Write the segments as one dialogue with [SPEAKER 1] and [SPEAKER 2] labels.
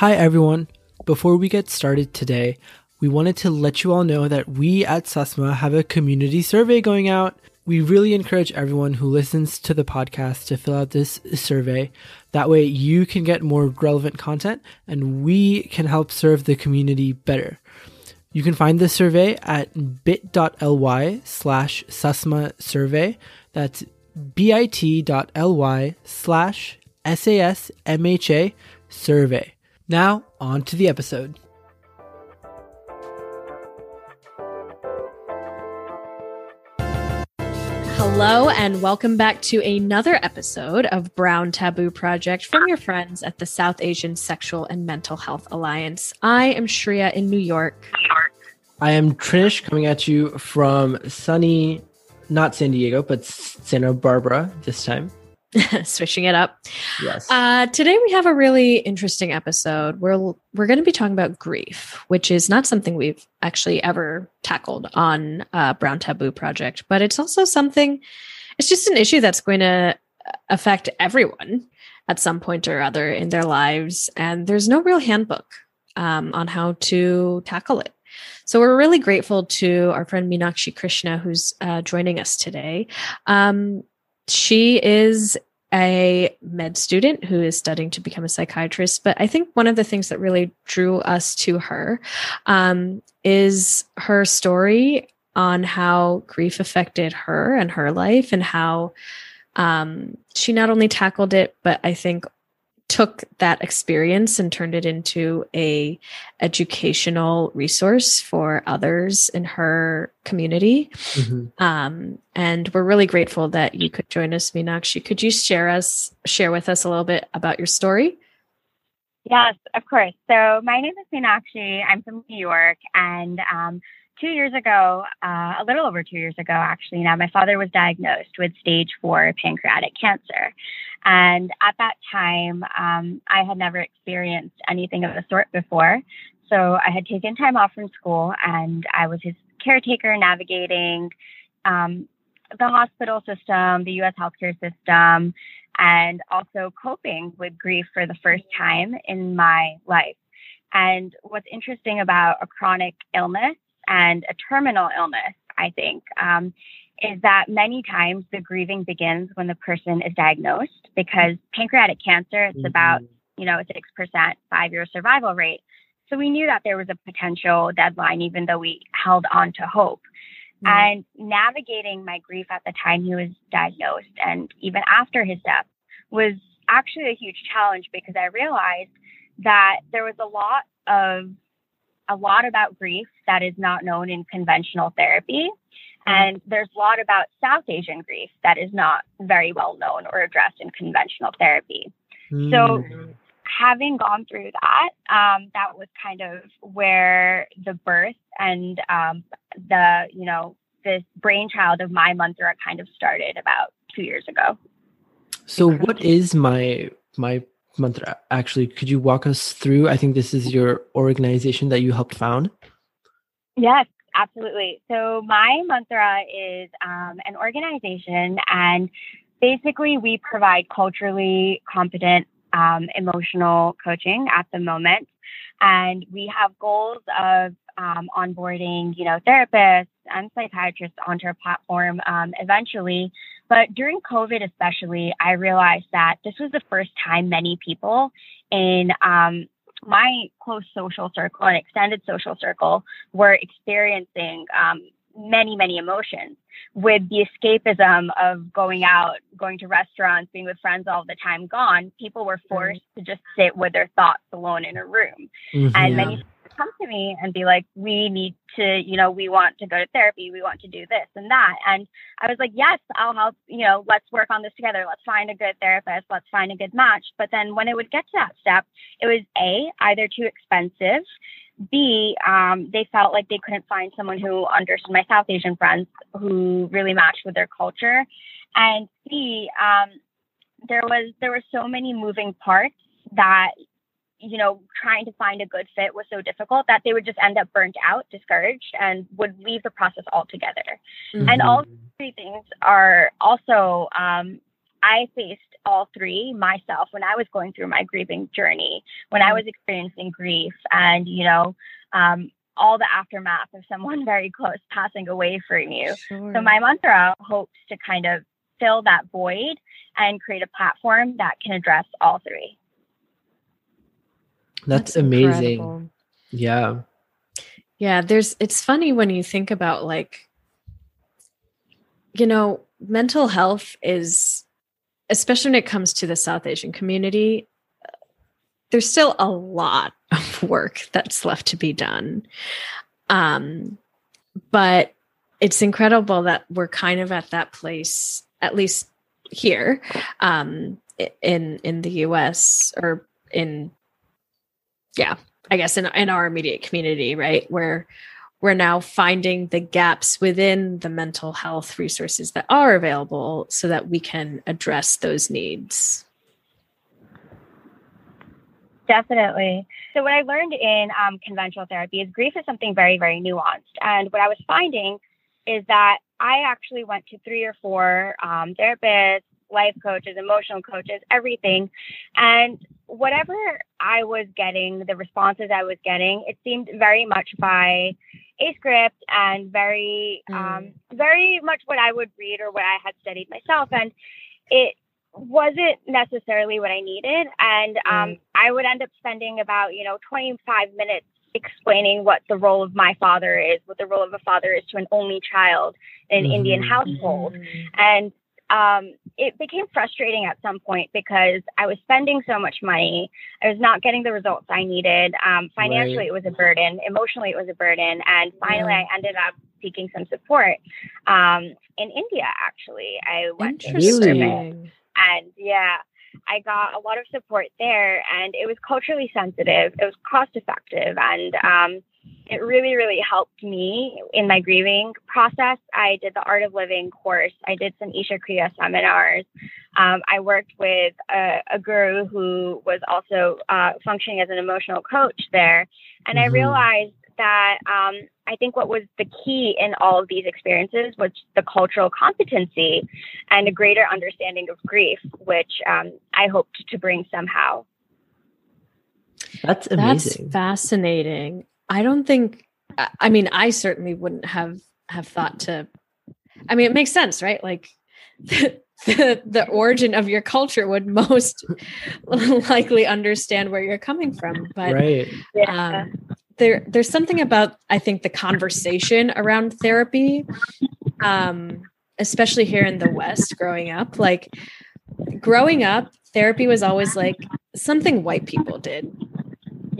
[SPEAKER 1] Hi, everyone. Before we get started today, we wanted to let you all know that we at SASMHA have a community survey going out. We really encourage everyone who listens to the podcast to fill out this survey. That way, you can get more relevant content and we can help serve the community better. You can find the survey at bit.ly slash sasmha survey. That's bit.ly slash sasmha survey. Now, on to the episode.
[SPEAKER 2] Hello, and welcome back to another episode of Brown Taboo Project from your friends at the South Asian Sexual and Mental Health Alliance. I am Shreya in New York.
[SPEAKER 1] I am Trish coming at you from sunny, not San Diego, but Santa Barbara this time.
[SPEAKER 2] switching it up.
[SPEAKER 1] Yes.
[SPEAKER 2] Uh, today we have a really interesting episode. We're we're going to be talking about grief, which is not something we've actually ever tackled on uh, Brown Taboo Project, but it's also something. It's just an issue that's going to affect everyone at some point or other in their lives, and there's no real handbook um, on how to tackle it. So we're really grateful to our friend Meenakshi Krishna, who's uh, joining us today. Um, she is a med student who is studying to become a psychiatrist. But I think one of the things that really drew us to her um, is her story on how grief affected her and her life and how um, she not only tackled it, but I think took that experience and turned it into a educational resource for others in her community. Mm-hmm. um, and we're really grateful that you could join us meenakshi could you share us share with us a little bit about your story?
[SPEAKER 3] Yes of course. So my name is meenakshi. I'm from new york and um, two years ago, uh, a little over two years ago, actually, now my father was diagnosed with stage four pancreatic cancer. And at that time, um, I had never experienced anything of the sort before. So I had taken time off from school and I was his caretaker navigating um, the hospital system, the US healthcare system, and also coping with grief for the first time in my life. And what's interesting about a chronic illness and a terminal illness, I think, um, is that many times the grieving begins when the person is diagnosed because pancreatic cancer, it's mm-hmm. about, you know, a 6% five year survival rate. So we knew that there was a potential deadline, even though we held on to hope. Mm-hmm. And navigating my grief at the time he was diagnosed and even after his death was actually a huge challenge because I realized that there was a lot of a lot about grief that is not known in conventional therapy. And there's a lot about South Asian grief that is not very well known or addressed in conventional therapy. Mm. So, having gone through that, um, that was kind of where the birth and um, the, you know, this brainchild of my mantra kind of started about two years ago.
[SPEAKER 1] So, what is my my mantra actually could you walk us through i think this is your organization that you helped found?
[SPEAKER 3] Yes absolutely. So my mantra is um, an organization and basically we provide culturally competent um, emotional coaching at the moment. And we have goals of um, onboarding you know therapists and psychiatrists onto our platform um, eventually but during COVID, especially, I realized that this was the first time many people in um, my close social circle and extended social circle were experiencing um, many, many emotions with the escapism of going out, going to restaurants, being with friends all the time gone. People were mm-hmm. forced mm-hmm. to just sit with their thoughts alone in a room. Mm-hmm. And many come to me and be like, we need to, you know, we want to go to therapy, we want to do this and that. And I was like, yes, I'll help, you know, let's work on this together. Let's find a good therapist, let's find a good match. But then when it would get to that step, it was A, either too expensive. B, um, they felt like they couldn't find someone who understood my South Asian friends who really matched with their culture. And C, um, there was there were so many moving parts that you know, trying to find a good fit was so difficult that they would just end up burnt out, discouraged, and would leave the process altogether. Mm-hmm. And all three things are also um, I faced all three myself when I was going through my grieving journey, when I was experiencing grief and, you know, um, all the aftermath of someone very close passing away from you. Sure. So my mantra hopes to kind of fill that void and create a platform that can address all three.
[SPEAKER 1] That's, That's amazing. Incredible. Yeah.
[SPEAKER 2] Yeah, there's it's funny when you think about like you know, mental health is especially when it comes to the South Asian community, there's still a lot of work that's left to be done. Um, but it's incredible that we're kind of at that place, at least here um, in in the U.S. or in yeah, I guess in in our immediate community, right, where we're now finding the gaps within the mental health resources that are available so that we can address those needs.
[SPEAKER 3] Definitely. So, what I learned in um, conventional therapy is grief is something very, very nuanced. And what I was finding is that I actually went to three or four um, therapists, life coaches, emotional coaches, everything. And whatever I was getting, the responses I was getting, it seemed very much by a script and very, mm. um, very much what I would read or what I had studied myself. And it wasn't necessarily what I needed. And um, mm. I would end up spending about, you know, 25 minutes explaining what the role of my father is, what the role of a father is to an only child in an mm-hmm. Indian household. Mm-hmm. And um, it became frustrating at some point because I was spending so much money. I was not getting the results I needed. Um, financially, right. it was a burden. Emotionally, it was a burden. And finally, yeah. I ended up seeking some support um, in India, actually. I went to? And yeah, I got a lot of support there. And it was culturally sensitive, it was cost effective. And um, it really, really helped me in my grieving process. I did the Art of Living course. I did some Isha Kriya seminars. Um, I worked with a, a, guru who was also uh, functioning as an emotional coach there. And mm-hmm. I realized that um, I think what was the key in all of these experiences was the cultural competency and a greater understanding of grief, which um, I hoped to bring somehow.
[SPEAKER 1] That's amazing.
[SPEAKER 2] That's fascinating. I don't think I mean I certainly wouldn't have have thought to I mean it makes sense, right? Like the, the, the origin of your culture would most likely understand where you're coming from. But
[SPEAKER 1] right.
[SPEAKER 2] um, there there's something about I think the conversation around therapy, um, especially here in the West growing up, like growing up, therapy was always like something white people did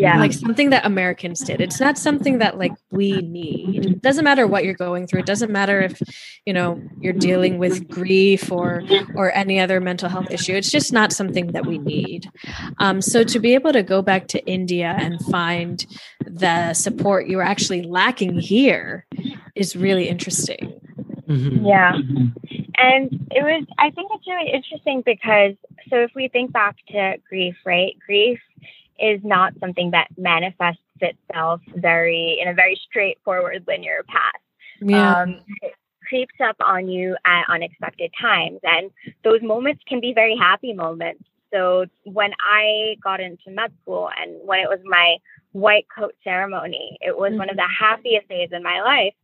[SPEAKER 3] yeah.
[SPEAKER 2] like something that americans did. It's not something that like we need. It doesn't matter what you're going through. It doesn't matter if you know you're dealing with grief or or any other mental health issue. It's just not something that we need. Um, so to be able to go back to india and find the support you're actually lacking here is really interesting.
[SPEAKER 3] Mm-hmm. yeah. And it was i think it's really interesting because so if we think back to grief right? Grief is not something that manifests itself very in a very straightforward linear path. Yeah. Um, it creeps up on you at unexpected times, and those moments can be very happy moments. So when I got into med school and when it was my white coat ceremony, it was mm-hmm. one of the mm-hmm. happiest days in my life,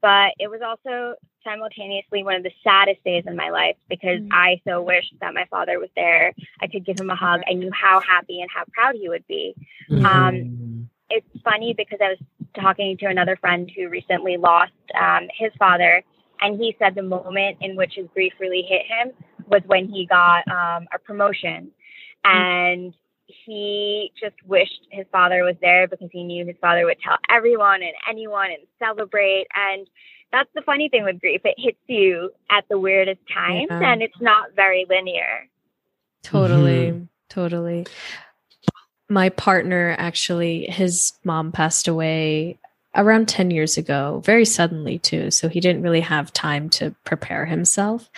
[SPEAKER 3] but it was also simultaneously one of the saddest days in my life because mm-hmm. I so wished that my father was there. I could give him a hug. I knew how happy and how proud he would be. Mm-hmm. Um, it's funny because I was talking to another friend who recently lost um, his father, and he said the moment in which his grief really hit him was when he got um, a promotion. Mm-hmm. And he just wished his father was there because he knew his father would tell everyone and anyone and celebrate. And that's the funny thing with grief. It hits you at the weirdest times yeah. and it's not very linear.
[SPEAKER 2] Totally. Mm-hmm. Totally. My partner actually, his mom passed away around 10 years ago, very suddenly too. So he didn't really have time to prepare himself.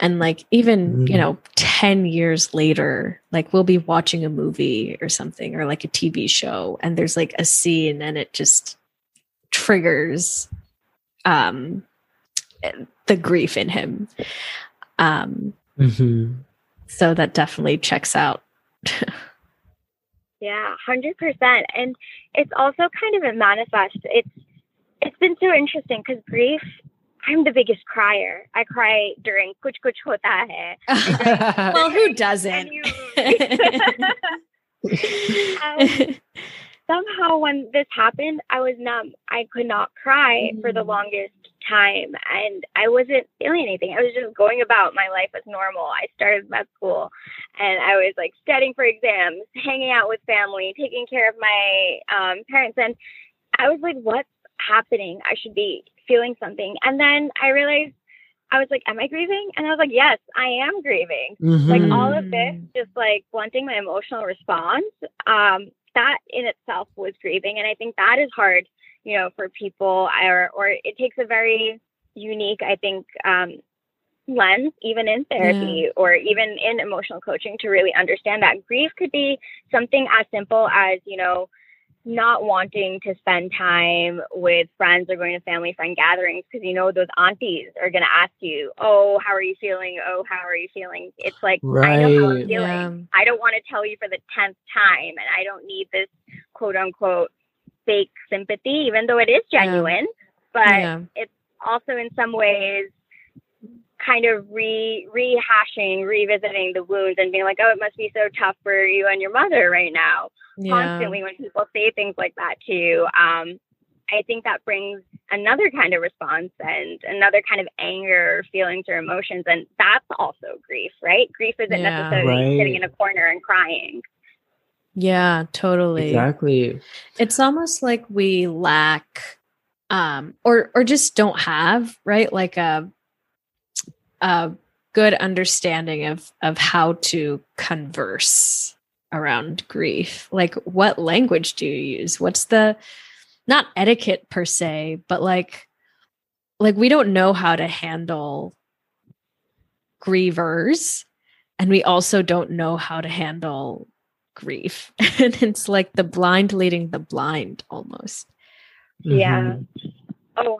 [SPEAKER 2] And like, even, mm-hmm. you know, 10 years later, like we'll be watching a movie or something or like a TV show, and there's like a scene and it just triggers um, the grief in him. Um,
[SPEAKER 1] Mm-hmm.
[SPEAKER 2] So that definitely checks out.
[SPEAKER 3] yeah, hundred percent. And it's also kind of a manifest. It's it's been so interesting because grief. I'm the biggest crier. I cry during kuch kuch hota hai.
[SPEAKER 2] well, who doesn't?
[SPEAKER 3] You, um, somehow when this happened, I was numb. I could not cry mm. for the mm. longest time and I wasn't feeling anything. I was just going about my life as normal. I started med school and I was like studying for exams, hanging out with family, taking care of my um, parents. And I was like, what's happening? I should be feeling something. And then I realized I was like, am I grieving? And I was like, yes, I am grieving. Mm-hmm. Like all of this, just like blunting my emotional response. Um, that in itself was grieving. And I think that is hard, you know, for people or, or it takes a very unique, I think, um, lens, even in therapy yeah. or even in emotional coaching to really understand that grief could be something as simple as, you know, not wanting to spend time with friends or going to family friend gatherings because you know those aunties are going to ask you, "Oh, how are you feeling? Oh, how are you feeling?" It's like right. I know how I'm feeling. Yeah. I don't want to tell you for the tenth time, and I don't need this quote unquote fake sympathy, even though it is genuine. Yeah. But yeah. it's also in some ways kind of re rehashing, revisiting the wounds and being like, oh, it must be so tough for you and your mother right now. Yeah. Constantly, when people say things like that to you, um, I think that brings another kind of response and another kind of anger, feelings, or emotions. And that's also grief, right? Grief isn't yeah, necessarily right. sitting in a corner and crying.
[SPEAKER 2] Yeah, totally.
[SPEAKER 1] Exactly.
[SPEAKER 2] It's almost like we lack um or or just don't have, right? Like a a good understanding of of how to converse around grief? Like what language do you use? What's the not etiquette per se but like like we don't know how to handle grievers and we also don't know how to handle grief. And it's like the blind leading the blind almost.
[SPEAKER 3] Yeah. Mm-hmm. oh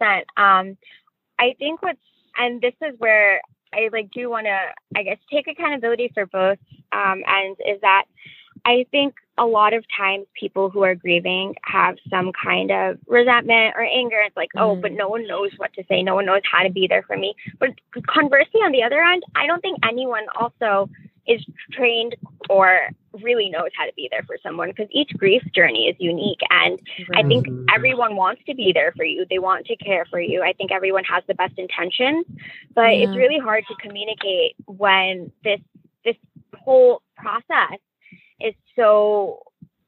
[SPEAKER 3] 100% um i think what's and this is where I like do want to, I guess, take accountability for both. Um, and is that I think a lot of times people who are grieving have some kind of resentment or anger. It's like, mm. oh, but mm. no one knows what to say. No one knows how to be there for me. But conversely, on the other end, I don't think anyone also is trained or really knows how to be there for someone because each grief journey is unique and right. i think mm-hmm. everyone wants to be there for you they want to care for you i think everyone has the best intentions but yeah. it's really hard to communicate when this this whole process is so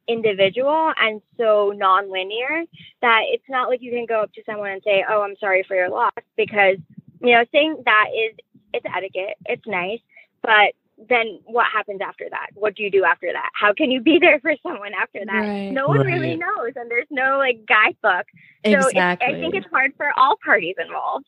[SPEAKER 3] individual and so non-linear that it's not like you can go up to someone and say oh i'm sorry for your loss because you know saying that is it's etiquette it's nice but then what happens after that? What do you do after that? How can you be there for someone after that? Right. No one right. really knows, and there's no like guidebook. So exactly. I think it's hard for all parties involved.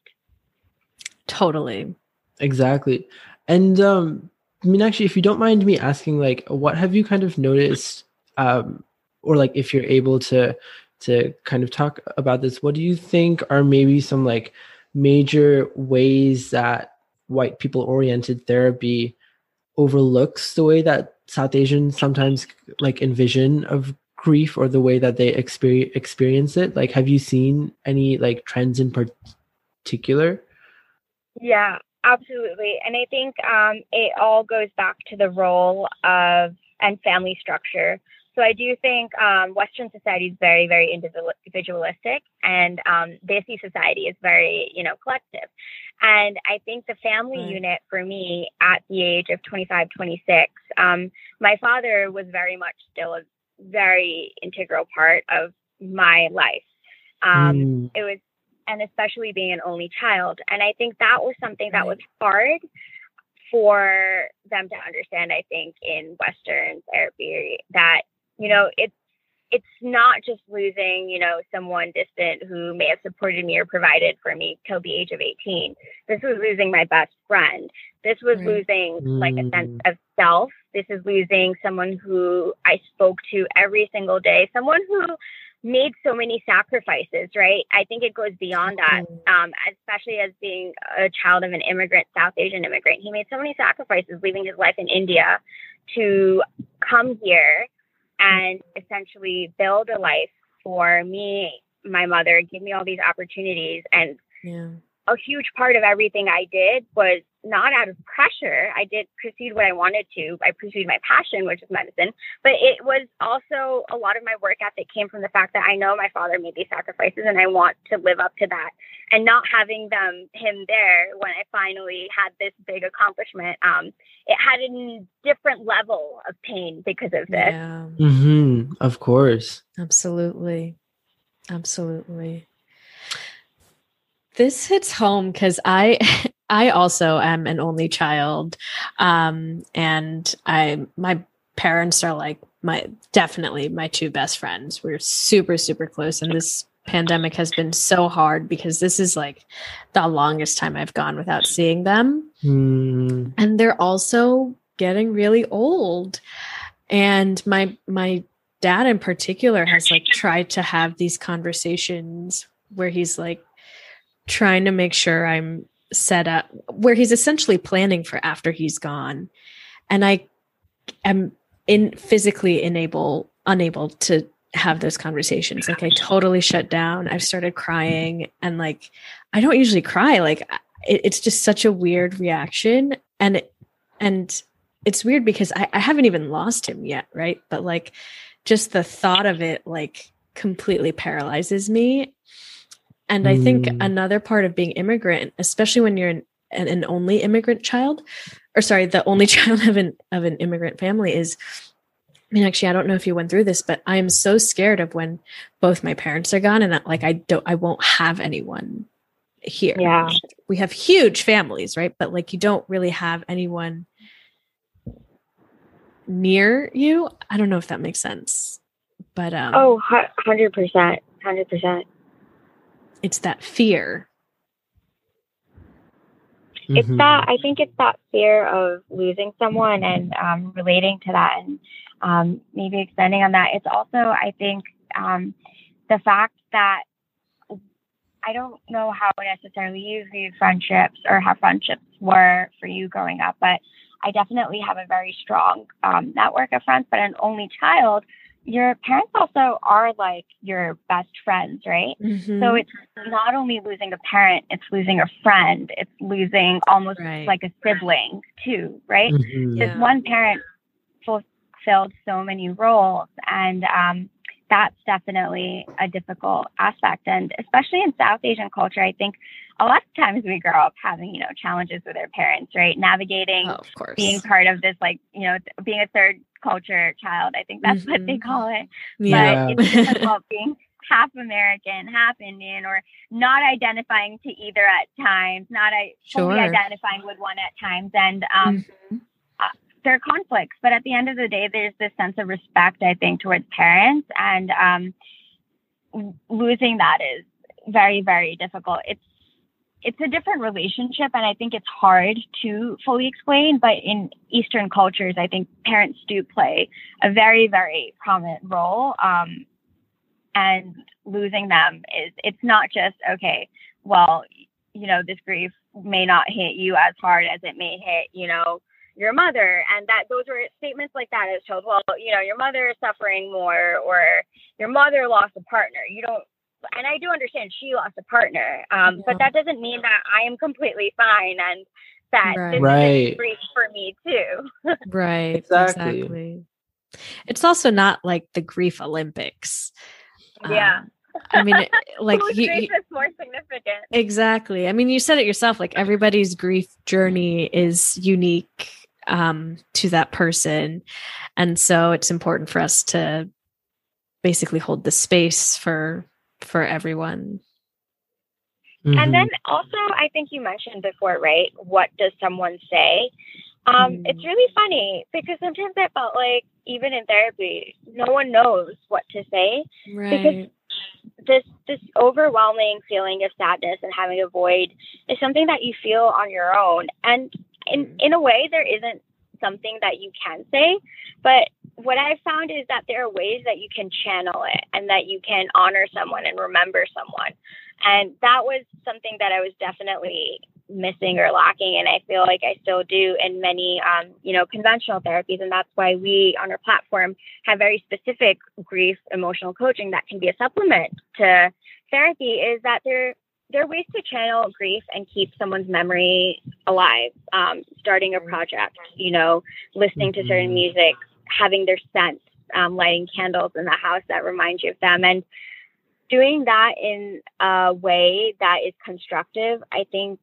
[SPEAKER 2] Totally.
[SPEAKER 1] Exactly. And um I mean actually if you don't mind me asking like what have you kind of noticed um or like if you're able to to kind of talk about this what do you think are maybe some like major ways that white people oriented therapy overlooks the way that South Asians sometimes like envision of grief or the way that they experience experience it? Like, have you seen any like trends in particular?
[SPEAKER 3] Yeah, absolutely. And I think um, it all goes back to the role of and family structure. So I do think um, Western society is very, very individualistic, and um, Desi society is very, you know, collective. And I think the family right. unit for me at the age of 25, 26, um, my father was very much still a very integral part of my life. Um, mm. It was, and especially being an only child. And I think that was something that was hard for them to understand, I think, in Western therapy that, you know, it's, it's not just losing, you know, someone distant who may have supported me or provided for me till the age of 18. This was losing my best friend. This was losing like a sense mm. of self. This is losing someone who I spoke to every single day, someone who made so many sacrifices, right? I think it goes beyond that, um, especially as being a child of an immigrant, South Asian immigrant. He made so many sacrifices leaving his life in India to come here and essentially build a life for me, my mother, give me all these opportunities. And yeah. A huge part of everything I did was not out of pressure. I did proceed what I wanted to. I pursued my passion, which is medicine. But it was also a lot of my work ethic came from the fact that I know my father made these sacrifices and I want to live up to that. And not having them him there when I finally had this big accomplishment, um, it had a different level of pain because of this. Yeah.
[SPEAKER 1] Mm-hmm. Of course.
[SPEAKER 2] Absolutely. Absolutely this hits home because I I also am an only child. Um, and I, my parents are like my, definitely my two best friends. We're super, super close. And this pandemic has been so hard because this is like the longest time I've gone without seeing them. Mm. And they're also getting really old. And my, my dad in particular has like tried to have these conversations where he's like trying to make sure I'm set up where he's essentially planning for after he's gone. And i am in physically enable unable to have those conversations. Like i totally shut down. I've started crying. And like i don't usually cry. Like it, it's just such a weird reaction. And it, and it's weird because I, I haven't even lost him yet right? But like just the thought of it like completely paralyzes me and I think mm. another part of being immigrant, especially when you're an, an, only immigrant child, or sorry, the only child of an of an immigrant family is I mean, actually, I don't know if you went through this, but I am so scared of when both my parents are gone and that, like, I don't, I won't have anyone here.
[SPEAKER 3] Yeah.
[SPEAKER 2] We have huge families, right? But like, you don't really have anyone near you. I don't know if that makes sense, but, um,
[SPEAKER 3] oh, 100%. 100%
[SPEAKER 2] it's that fear
[SPEAKER 3] it's mm-hmm. that i think it's that fear of losing someone and um, relating to that and um, maybe extending on that it's also i think um, the fact that i don't know how necessarily you view friendships or how friendships were for you growing up but i definitely have a very strong um, network of friends but an only child your parents also are like your best friends, right? Mm-hmm. So it's not only losing a parent, it's losing a friend, it's losing almost right. like a sibling too, right? Mm-hmm. This yeah. one parent fulfilled so many roles, and um, that's definitely a difficult aspect. And especially in South Asian culture, I think a lot of times we grow up having, you know, challenges with our parents, right? Navigating,
[SPEAKER 2] oh, of course.
[SPEAKER 3] being part of this, like, you know, being a third culture child. I think that's mm-hmm. what they mm-hmm. call it. Yeah. But it's difficult being half American, half Indian, or not identifying to either at times, not I sure. fully identifying with one at times. And um, mm-hmm. uh, there are conflicts, but at the end of the day, there's this sense of respect, I think, towards parents. And um, losing that is very, very difficult. It's it's a different relationship and i think it's hard to fully explain but in eastern cultures i think parents do play a very very prominent role um, and losing them is it's not just okay well you know this grief may not hit you as hard as it may hit you know your mother and that those were statements like that as told well you know your mother is suffering more or your mother lost a partner. You don't and I do understand she lost a partner, um, yeah. but that doesn't mean that I am completely fine and that right. this right. is grief for me too.
[SPEAKER 2] right. Exactly. exactly. It's also not like the grief Olympics.
[SPEAKER 3] Yeah. Um,
[SPEAKER 2] I mean, like
[SPEAKER 3] Whose grief is more significant.
[SPEAKER 2] Exactly. I mean, you said it yourself. Like everybody's grief journey is unique um, to that person, and so it's important for us to basically hold the space for for everyone.
[SPEAKER 3] Mm-hmm. And then also, I think you mentioned before, right? What does someone say? Um, mm. It's really funny because sometimes I felt like even in therapy, no one knows what to say
[SPEAKER 2] right.
[SPEAKER 3] because this this overwhelming feeling of sadness and having a void is something that you feel on your own. And in mm. in a way, there isn't something that you can say, but what I've found is that there are ways that you can channel it and that you can honor someone and remember someone. And that was something that I was definitely missing or lacking. And I feel like I still do in many, um, you know, conventional therapies. And that's why we on our platform have very specific grief emotional coaching that can be a supplement to therapy is that there, there are ways to channel grief and keep someone's memory alive. Um, starting a project, you know, listening to certain mm-hmm. music, having their scents, um, lighting candles in the house that remind you of them. And doing that in a way that is constructive, I think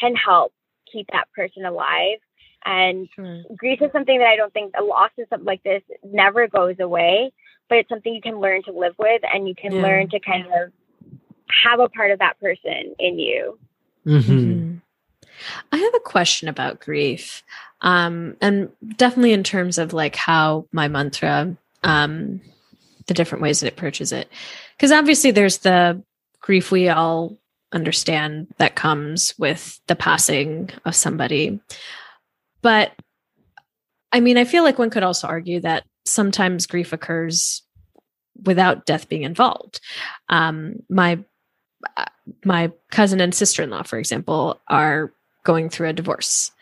[SPEAKER 3] can help keep that person alive. And grief is something that I don't think a loss is something like this never goes away, but it's something you can learn to live with and you can yeah. learn to kind of have a part of that person in you.
[SPEAKER 2] Mm-hmm. Mm-hmm. I have a question about grief. Um, and definitely in terms of like how my mantra, um, the different ways it approaches it. Because obviously there's the grief we all understand that comes with the passing of somebody. But I mean, I feel like one could also argue that sometimes grief occurs without death being involved. Um, my uh, my cousin and sister in law, for example, are going through a divorce,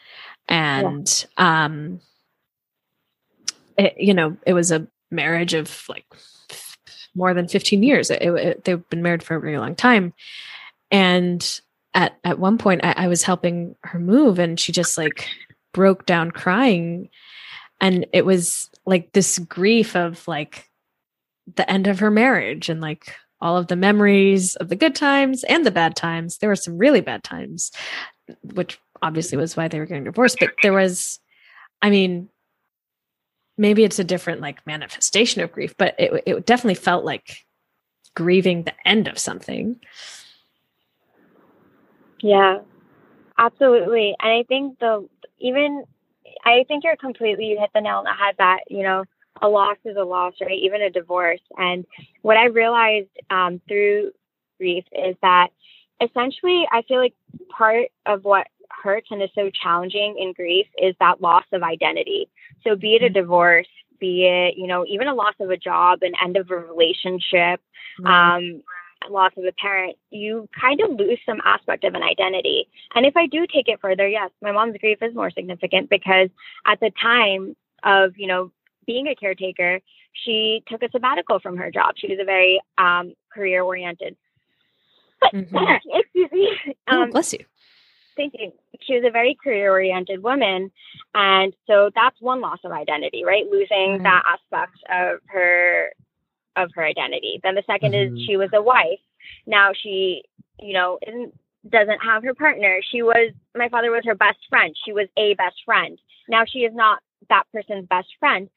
[SPEAKER 2] and yeah. um, it, you know, it was a marriage of like more than 15 years. It, it, they've been married for a very long time. And at, at one point I, I was helping her move and she just like broke down crying. And it was like this grief of like the end of her marriage and like all of the memories of the good times and the bad times. There were some really bad times, which obviously was why they were getting divorced. But there was, I mean, maybe it's a different like manifestation of grief, but it it definitely felt like grieving the end of something.
[SPEAKER 3] Yeah, absolutely. And I think the even I think you're completely you hit the nail on the head that you know a loss is a loss, right? Even a divorce. And what I realized um, through grief is that essentially I feel like part of what hurts and is so challenging in grief is that loss of identity. So be it a mm-hmm. divorce, be it, you know, even a loss of a job, an end of a relationship, um, loss of a parent, you kind of lose some aspect of an identity. And if I do take it further, yes, my mom's grief is more significant because at the time of, you know, being a caretaker, she took a sabbatical from her job. She was a very um, career oriented. Mm-hmm. Excuse me.
[SPEAKER 2] Um, oh, bless you
[SPEAKER 3] Thank you. she was a very career oriented woman. And so that's one loss of identity, right? Losing mm-hmm. that aspect of her of her identity. Then the 2nd mm-hmm. is she was a wife. Now she, you know, isn't doesn't have her partner. She was my father was her best friend. She was a best friend. Now she is not that person's best friend.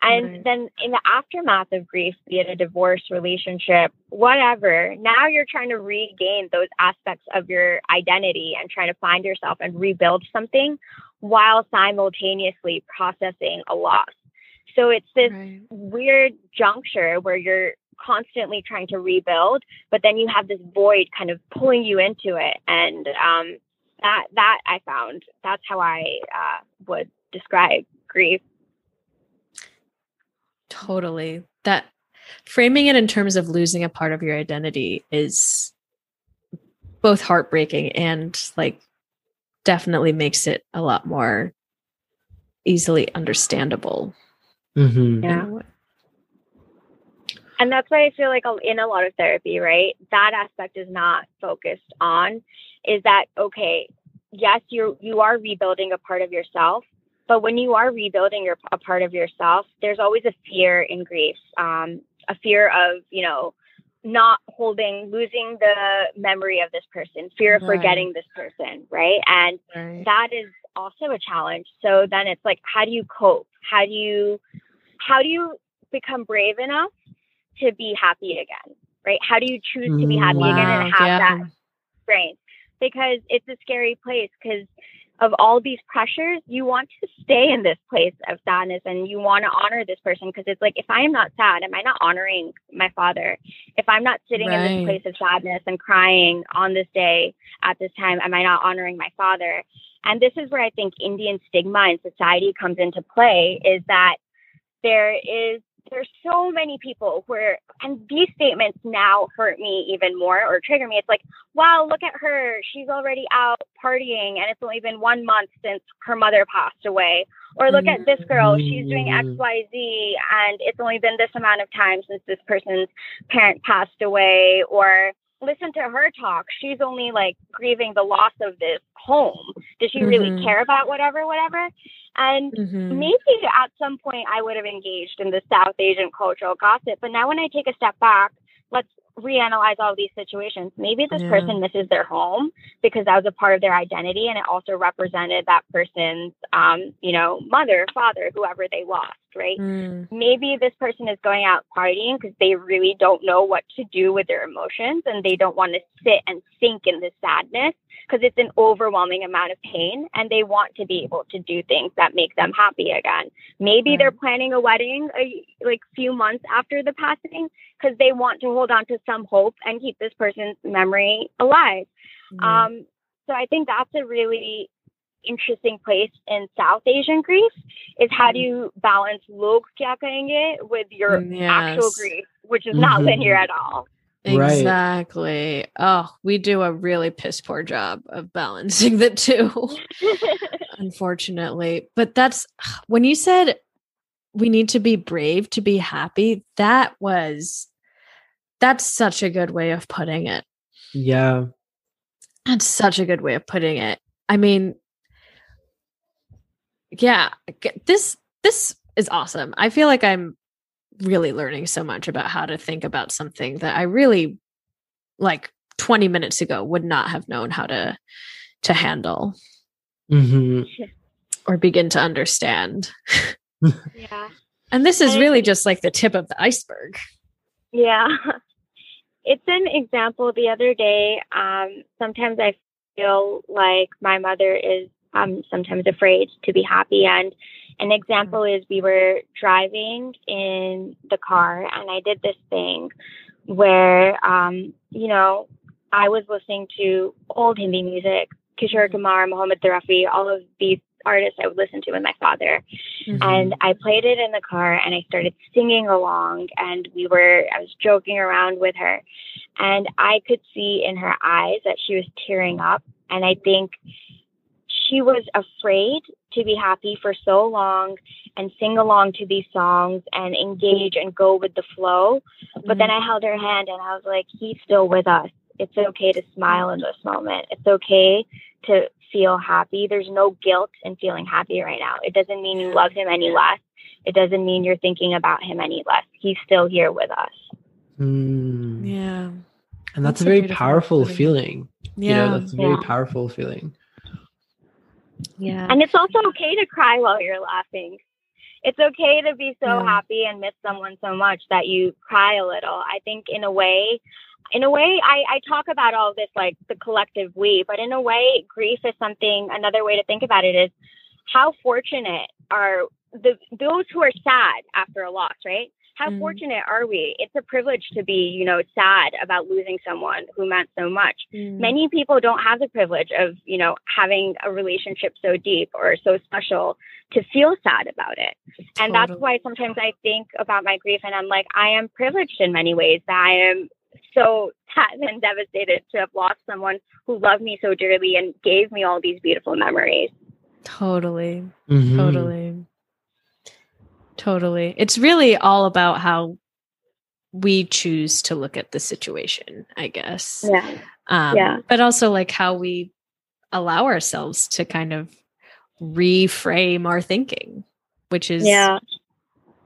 [SPEAKER 3] And right. then in the aftermath of grief, be it a divorce, relationship, whatever, now you're trying to regain those aspects of your identity and trying to find yourself and rebuild something while simultaneously processing a loss. So it's this right. weird juncture where you're constantly trying to rebuild, but then you have this void kind of pulling you into it. And um, that that I found that's how I uh, would describe grief
[SPEAKER 2] Totally. That framing it in terms of losing a part of your identity is both heartbreaking and like definitely makes it a lot more easily understandable.
[SPEAKER 3] Mm-hmm. Yeah. And that's why I feel like in a lot of therapy, right? That aspect is not focused on is that okay, yes, you you are rebuilding a part of yourself, but when you are rebuilding your, a part of yourself, there's always a fear in grief, um, a fear of, you know, not holding, losing the memory of this person, fear of right. forgetting this person, right? And right. that is also a challenge. So then it's like, how do you cope? How do you, how do you become brave enough to be happy again, right? How do you choose to be happy wow. again and have yeah. that brain? Because it's a scary place because of all these pressures, you want to stay in this place of sadness and you want to honor this person because it's like, if I am not sad, am I not honoring my father? If I'm not sitting right. in this place of sadness and crying on this day at this time, am I not honoring my father? And this is where I think Indian stigma in society comes into play is that there is there's so many people where and these statements now hurt me even more or trigger me. It's like wow look at her. She's already out partying and it's only been one month since her mother passed away. Or look at this girl. She's doing
[SPEAKER 1] Mm.
[SPEAKER 3] xyz and it's only been this amount of time since this person's parent passed away. Or listen to her talk. She's only like grieving the loss of this home does she really
[SPEAKER 2] Mhm.
[SPEAKER 3] care about whatever whatever and
[SPEAKER 2] Mhm.
[SPEAKER 3] maybe at some point I would have engaged in the South Asian cultural gossip. But now when I take a step back, let's reanalyze all these situations. Maybe this
[SPEAKER 2] Yeah.
[SPEAKER 3] person misses their home because that was a part of their identity and it also represented that person's um, you know, mother, father, whoever they lost, right?
[SPEAKER 2] Mm.
[SPEAKER 3] maybe this person is going out partying because they really don't know what to do with their emotions and they don't want to sit and sink in the sadness because it's an overwhelming amount of pain and they want to be able to do things that make them happy again. Maybe they're planning a wedding a, like few months after the passing because they want to hold on to some hope and keep this person's memory alive.
[SPEAKER 2] Yeah.
[SPEAKER 3] Um, so I think that's a really interesting place in South Asian grief is how do you balance log kya kahenge with your
[SPEAKER 2] Mm,
[SPEAKER 3] actual grief, which is not
[SPEAKER 1] Mhm.
[SPEAKER 3] linear at all.
[SPEAKER 1] Right.
[SPEAKER 2] Exactly. Oh, we do a really piss poor job of balancing the two, unfortunately. But that's when you said we need to be brave to be happy, that was that's such a good way of putting it.
[SPEAKER 1] Yeah.
[SPEAKER 2] That's such a good way of putting it. I mean, yeah, this this is awesome. I feel like I'm really learning so much about how to think about something that I really like 20 minutes ago would not have known how to to handle
[SPEAKER 1] hmm
[SPEAKER 2] or begin to understand.
[SPEAKER 3] yeah.
[SPEAKER 2] And this is
[SPEAKER 3] I
[SPEAKER 2] really just like the tip of the iceberg.
[SPEAKER 3] Yeah. It's an example the other day. Um, sometimes I feel like my mother is um, sometimes afraid to be happy. And an example mm-hmm. is we were driving in the car and I did this thing where, um, you know, I was listening to old Hindi music, Kishore mm-hmm. Kumar, Mohammed Rafi, all of these artists I would listen to with my father. Mm-hmm. And I played it in the car and I started singing along and we were I was joking around with her. And I could see in her eyes that she was tearing up and I think she was afraid to be happy for so long and sing along to these songs and engage and go with the flow but then I held her hand and I was like he's still with us it's okay to smile in this moment it's okay to feel happy. There's no guilt in feeling happy right now. It doesn't mean you love him any less. It doesn't mean you're thinking about him any less. He's still here with us.
[SPEAKER 1] Mm.
[SPEAKER 2] yeah.
[SPEAKER 1] And
[SPEAKER 2] That's
[SPEAKER 1] that's,
[SPEAKER 2] a
[SPEAKER 1] a very
[SPEAKER 2] beautiful
[SPEAKER 1] powerful
[SPEAKER 2] feeling.
[SPEAKER 1] feeling. You
[SPEAKER 2] Yeah.
[SPEAKER 1] know, that's a very
[SPEAKER 3] Yeah.
[SPEAKER 1] powerful feeling.
[SPEAKER 2] Yeah.
[SPEAKER 3] And it's also okay to cry while you're laughing. It's okay to be so
[SPEAKER 2] Yeah.
[SPEAKER 3] happy and miss someone so much that you cry a little. I think in a way, in a way, I, I talk about all this like the collective we, but in a way, grief is something, another way to think about it is how fortunate are the those who are sad after a loss, right? How
[SPEAKER 2] Mhm.
[SPEAKER 3] fortunate are we? It's a privilege to be, you know, sad about losing someone who meant so much
[SPEAKER 2] Mm.
[SPEAKER 3] many people don't have the privilege of you know having a relationship so deep or so special to feel sad about it and that's why sometimes i think about my grief and i'm like i am privileged in many ways that i am so sad and devastated to have lost someone who loved me so dearly and gave me all these beautiful memories
[SPEAKER 2] Totally.
[SPEAKER 1] Mhm.
[SPEAKER 2] Totally. Totally. It's really all about how we choose to look at the situation, I guess.
[SPEAKER 3] yeah
[SPEAKER 2] Um,
[SPEAKER 3] Yeah.
[SPEAKER 2] But also like how we allow ourselves to kind of reframe our thinking, which is
[SPEAKER 3] yeah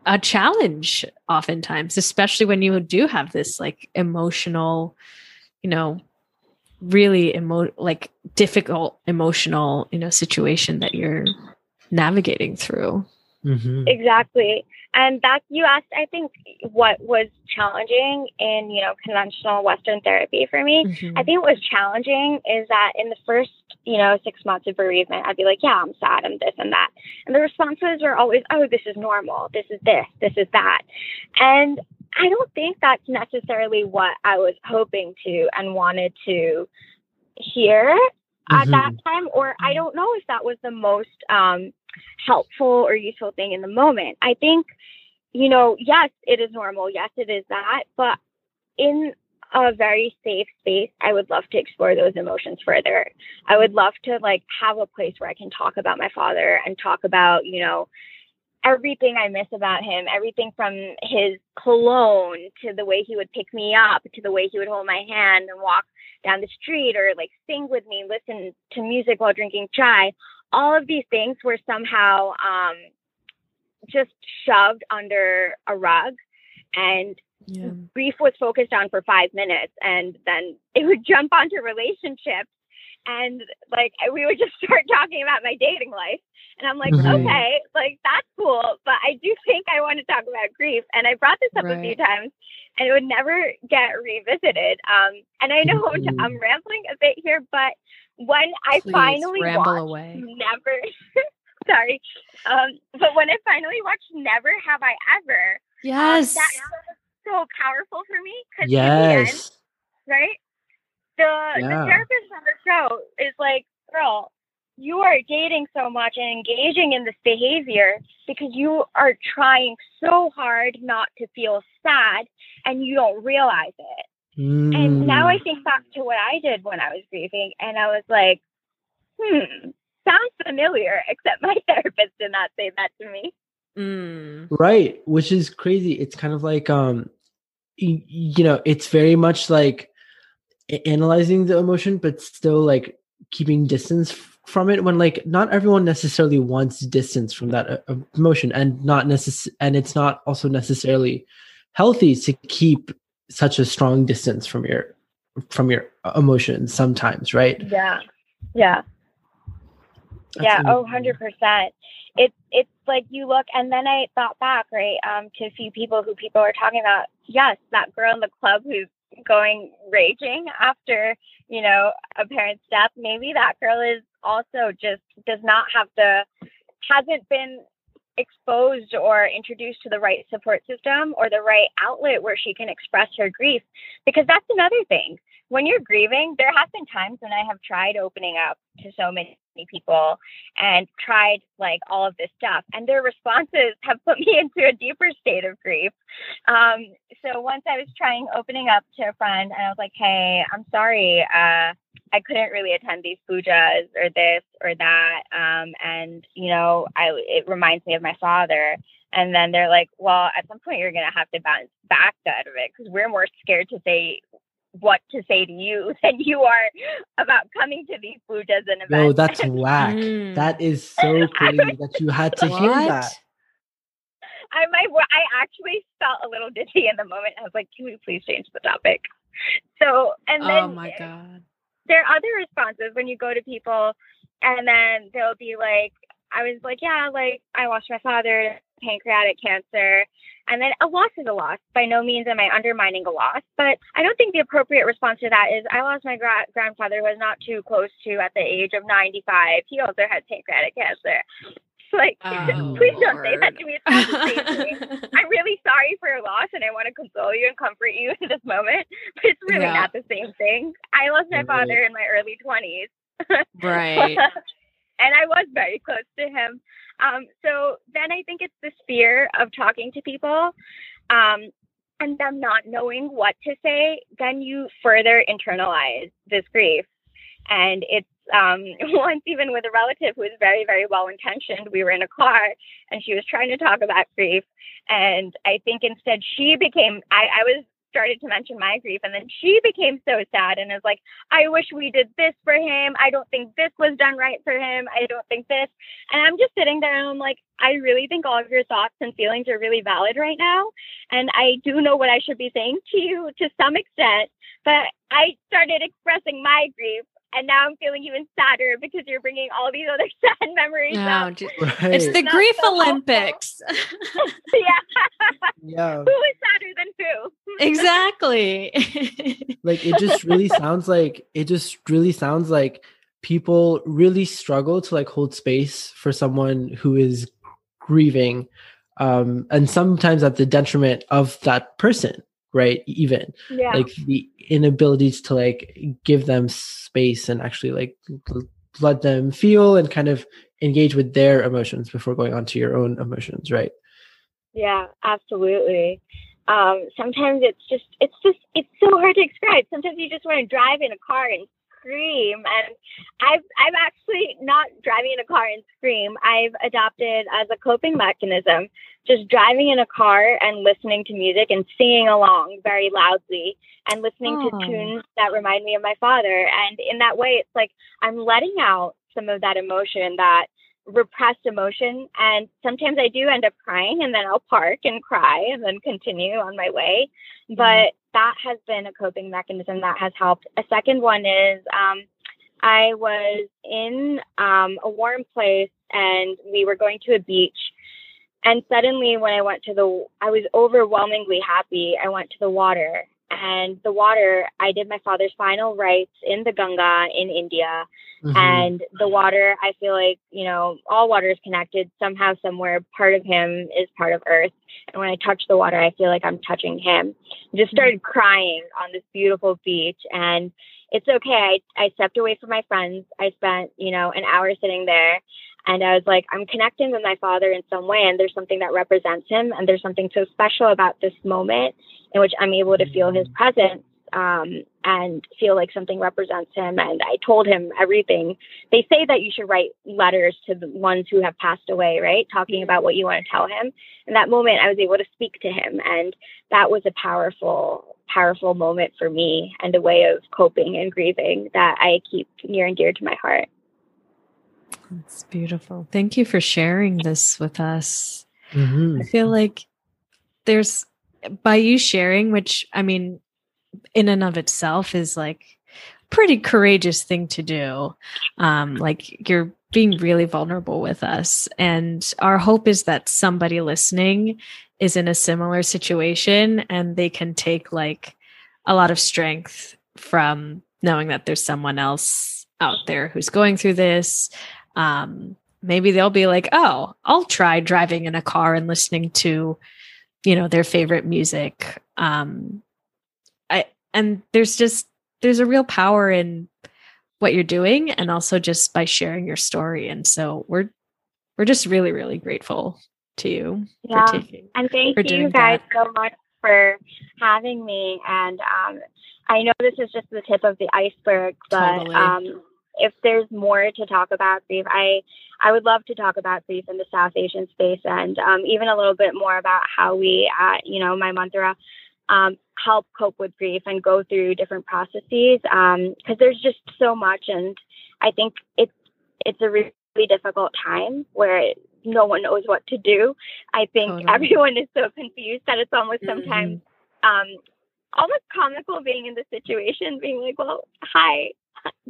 [SPEAKER 2] a challenge oftentimes, especially when you do have this like emotional, you know, really emo like difficult emotional, you know, situation that you're navigating through.
[SPEAKER 1] Mhm.
[SPEAKER 3] Exactly. And that's you asked I think what was challenging in, you know, conventional Western therapy for me.
[SPEAKER 2] Mhm.
[SPEAKER 3] I think what was challenging is that in the first, you know, six months of bereavement, I'd be like, yeah, I'm sad, I'm this and that. And the responses were always, oh, this is normal, this is this, this is that. And I don't think that's necessarily what I was hoping to and wanted to hear at that time, or I don't know if that was the most um, helpful or useful thing in the moment. I think you know, yes, it is normal. Yes, it is that. But in a very safe space, I would love to explore those emotions further. I would love to like have a place where I can talk about my father and talk about, you know, everything I miss about him, everything from his cologne to the way he would pick me up to the way he would hold my hand and walk down the street or like sing with me, listen to music while drinking chai. All of these things were somehow um, just shoved under a rug. And yeah. grief was focused on for five minutes and then it would jump onto relationships. And like we would just start talking about my dating life. And i'm like okay like that's cool. But i do think i want to talk about grief. And i brought this up right. a few times and it would never get revisited. Um and i know mm-hmm. i'm rambling a bit here but when i
[SPEAKER 2] Please,
[SPEAKER 3] finally
[SPEAKER 2] ramble
[SPEAKER 3] watched
[SPEAKER 2] away.
[SPEAKER 3] never sorry um but when i finally watched never have i ever
[SPEAKER 2] yes
[SPEAKER 3] um, that was so powerful for me
[SPEAKER 1] because yes
[SPEAKER 3] end, right the yeah. the therapist on the show is like, girl, you are dating so much and engaging in this behavior because you are trying so hard not to feel sad and you don't realize it.
[SPEAKER 1] Mm.
[SPEAKER 3] And now I think back to what I did when I was grieving and I was like, hmm, sounds familiar, except my therapist did not say that to me.
[SPEAKER 2] Mm.
[SPEAKER 1] Right, which is crazy. It's kind of like um you know, it's very much like analyzing the emotion but still like keeping distance from it when like not everyone necessarily wants distance from that uh, emotion and not necess- and it's not also necessarily healthy to keep such a strong distance from your from your emotions sometimes right?
[SPEAKER 3] Yeah. Yeah. That's yeah. Oh 100% it's it's like you look and then i thought back right um to a few people who people are talking about yes that girl in the club who's going raging after you know a parent's death. Maybe that girl is also just does not have the hasn't been exposed or introduced to the right support system or the right outlet where she can express her grief because that's another thing. When you're grieving there have been times when i have tried opening up to so many people and tried like all of this stuff and their responses have put me into a deeper state of grief. Um, so once i was trying opening up to a friend and i was like hey i'm sorry uh, i couldn't really attend these pujas or this or that um, and you know i it reminds me of my father. And then they're like well at some point you're going to have to bounce back out of it because we're more scared to say what to say to you than you are about coming to these pujas and events.
[SPEAKER 1] No, that's whack. Mm. That is so crazy that you had to hear that.
[SPEAKER 3] I my I actually felt a little dizzy in the moment. I was like, "Can we please change the topic?" So, and then
[SPEAKER 2] oh my god,
[SPEAKER 3] there are other responses when you go to people, and then they'll be like, "I was like, yeah, like I lost my father, pancreatic cancer, and then a loss is a loss. By no means am I undermining a loss, but I don't think the appropriate response to that is I lost my gra- grandfather who was not too close to at the age of 95. He also had pancreatic cancer. Like, oh, please don't say that to me. It's not the same thing. I'm really sorry for your loss and I want to console you and comfort you in this moment, but it's really yeah. not the same thing. I lost my father in my early 20s.
[SPEAKER 2] Right.
[SPEAKER 3] And I was very close to him. Um, so then I think it's this fear of talking to people um, and them not knowing what to say. Then you further internalize this grief. And it's um, once even with a relative who was very, very well intentioned. We were in a car and she was trying to talk about grief. And I think instead she became, I, I was started to mention my grief and then she became so sad and is like i wish we did this for him. I don't think this was done right for him. I don't think this. And i'm just sitting there and i'm like i really think all of your thoughts and feelings are really valid right now and i do know what i should be saying to you to some extent but i started expressing my grief and now I'm feeling even sadder because you're bringing all these other sad memories
[SPEAKER 2] no, up. Right. It's the grief so Olympics.
[SPEAKER 3] yeah.
[SPEAKER 1] Yeah.
[SPEAKER 3] Who is sadder than who?
[SPEAKER 2] exactly.
[SPEAKER 1] like it just really sounds like it just really sounds like people really struggle to like hold space for someone who is grieving um and sometimes at the detriment of that person right even
[SPEAKER 3] yeah.
[SPEAKER 1] like the inabilities to like give them space and actually like let them feel and kind of engage with their emotions before going on to your own emotions right
[SPEAKER 3] Yeah, absolutely. Um, sometimes it's just it's just it's so hard to describe. Sometimes you just want to drive in a car and scream. And I've I've actually not driving in a car and scream. I've adopted as a coping mechanism just driving in a car and listening to music and singing along very loudly and listening oh. to tunes that remind me of my father. And in that way, it's like I'm letting out some of that emotion that repressed emotion. And sometimes I do end up crying and then I'll park and cry and then continue on my way. Mm-hmm. But that has been a coping mechanism that has helped. A second one is um, I was in um, a warm place and we were going to a beach. And suddenly, when I went to the, I was overwhelmingly happy. I went to the water and the water, I did my father's final rites in the Ganga in India. Mm-hmm. And the water, I feel like, you know, all water is connected somehow, somewhere. Part of him is part of earth. And when I touch the water, I feel like I'm touching him. I just started crying on this beautiful beach. And it's okay. I, I stepped away from my friends. I spent, you know, an hour sitting there and I was like, I'm connecting with my father in some way, and there's something that represents him, and there's something so special about this moment in which I'm able to feel his presence um, and feel like something represents him. And I told him everything. They say that you should write letters to the ones who have passed away, right? Talking about what you want to tell him. In that moment, I was able to speak to him, and that was a powerful, powerful moment for me and a way of coping and grieving that I keep near and dear to my heart.
[SPEAKER 2] That's beautiful. Thank you for sharing this with us. Mm-hmm. I feel like there's by you sharing, which I mean, in and of itself is like pretty courageous thing to do. Um, like you're being really vulnerable with us. And our hope is that somebody listening is in a similar situation and they can take like a lot of strength from knowing that there's someone else out there who's going through this um, maybe they'll be like, oh, I'll try driving in a car and listening to, you know, their favorite music. Um, I and there's just there's a real power in what you're doing, and also just by sharing your story. And so we're we're just really really grateful to you
[SPEAKER 3] yeah. for taking and thank you guys that. so much for having me and um, i know this is just the tip of the iceberg but totally. um, if there's more to talk about grief, I I would love to talk about grief in the South Asian space and um, even a little bit more about how we, at, you know, my mantra, um, help cope with grief and go through different processes because um, there's just so much, and I think it's it's a really difficult time where no one knows what to do. I think totally. everyone is so confused that it's almost mm-hmm. sometimes um, almost comical being in the situation, being like, well, hi,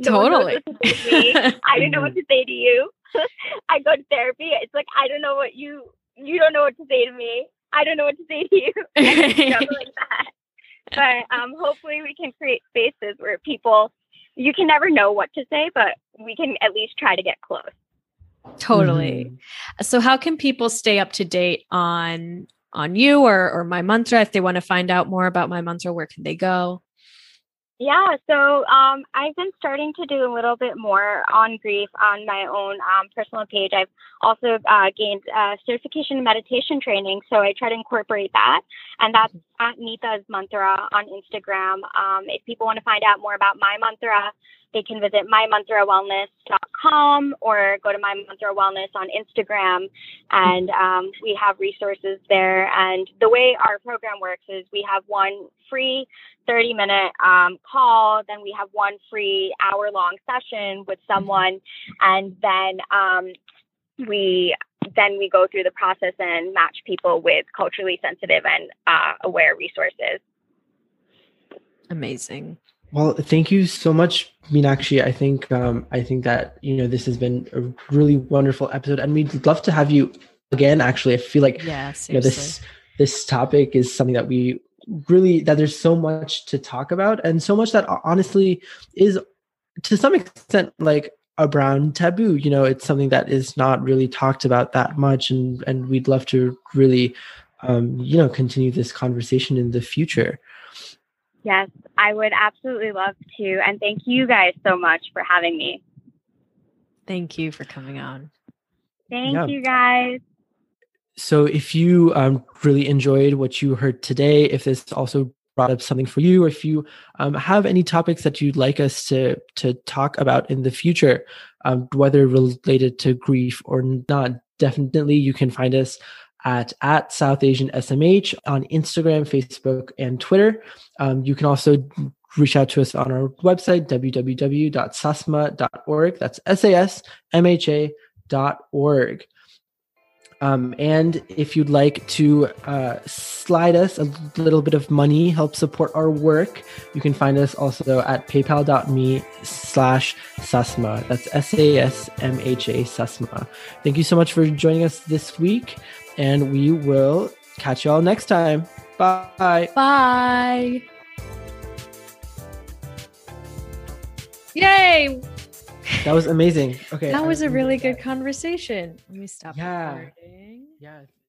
[SPEAKER 2] totally.
[SPEAKER 3] To I don't know what to say to you. I go to therapy. It's like I don't know what you you don't know what to say to me. I don't know what to say to you. like that. But um, hopefully we can create spaces where people you can never know what to say, but we can at least try to get close.
[SPEAKER 2] Totally. Mm-hmm. So how can people stay up to date on on you or or my mantra if they want to find out more about my mantra where can they go?
[SPEAKER 3] Yeah, so um, I've been starting to do a little bit more on grief on my own um, personal page. I've also uh, gained uh, certification in meditation training, so I try to incorporate that. And that's at Nita's Mantra on Instagram. Um, if people want to find out more about my mantra, they can visit mymantrawellness.com or go to my wellness on Instagram. And um, we have resources there. And the way our program works is we have one free 30 minute um, call, then we have one free hour long session with someone, and then um, we then we go through the process and match people with culturally sensitive and uh, aware resources.
[SPEAKER 2] Amazing.
[SPEAKER 1] Well, thank you so much, Meenakshi. I think um, I think that you know this has been a really wonderful episode, and we'd love to have you again. Actually, I feel like
[SPEAKER 2] yeah,
[SPEAKER 1] you know, this this topic is something that we really that there's so much to talk about, and so much that honestly is to some extent like a brown taboo. You know, it's something that is not really talked about that much, and and we'd love to really um, you know continue this conversation in the future.
[SPEAKER 3] Yes, I would absolutely love to. And thank you guys so much for having me.
[SPEAKER 2] Thank you for coming on.
[SPEAKER 3] Thank yeah. you guys.
[SPEAKER 1] so if you um, really enjoyed what you heard today, if this also brought up something for you, or if you um, have any topics that you'd like us to to talk about in the future, um, whether related to grief or not, definitely you can find us at at South Asian SMH on Instagram, Facebook, and Twitter. Um, you can also reach out to us on our website www.sasmha.org. That's S A S M H A dot org. Um, and if you'd like to uh, slide us a little bit of money, help support our work, you can find us also at paypal.me slash SASMHA. That's S-A-S-M-H-A SASMHA. Thank you so much for joining us this week, and we will catch you all next time. Bye.
[SPEAKER 2] Bye. Yay!
[SPEAKER 1] That was amazing. Okay.
[SPEAKER 2] That was a really
[SPEAKER 1] that.
[SPEAKER 2] good conversation. Let me stop
[SPEAKER 1] Yeah.
[SPEAKER 2] recording.
[SPEAKER 1] Yeah.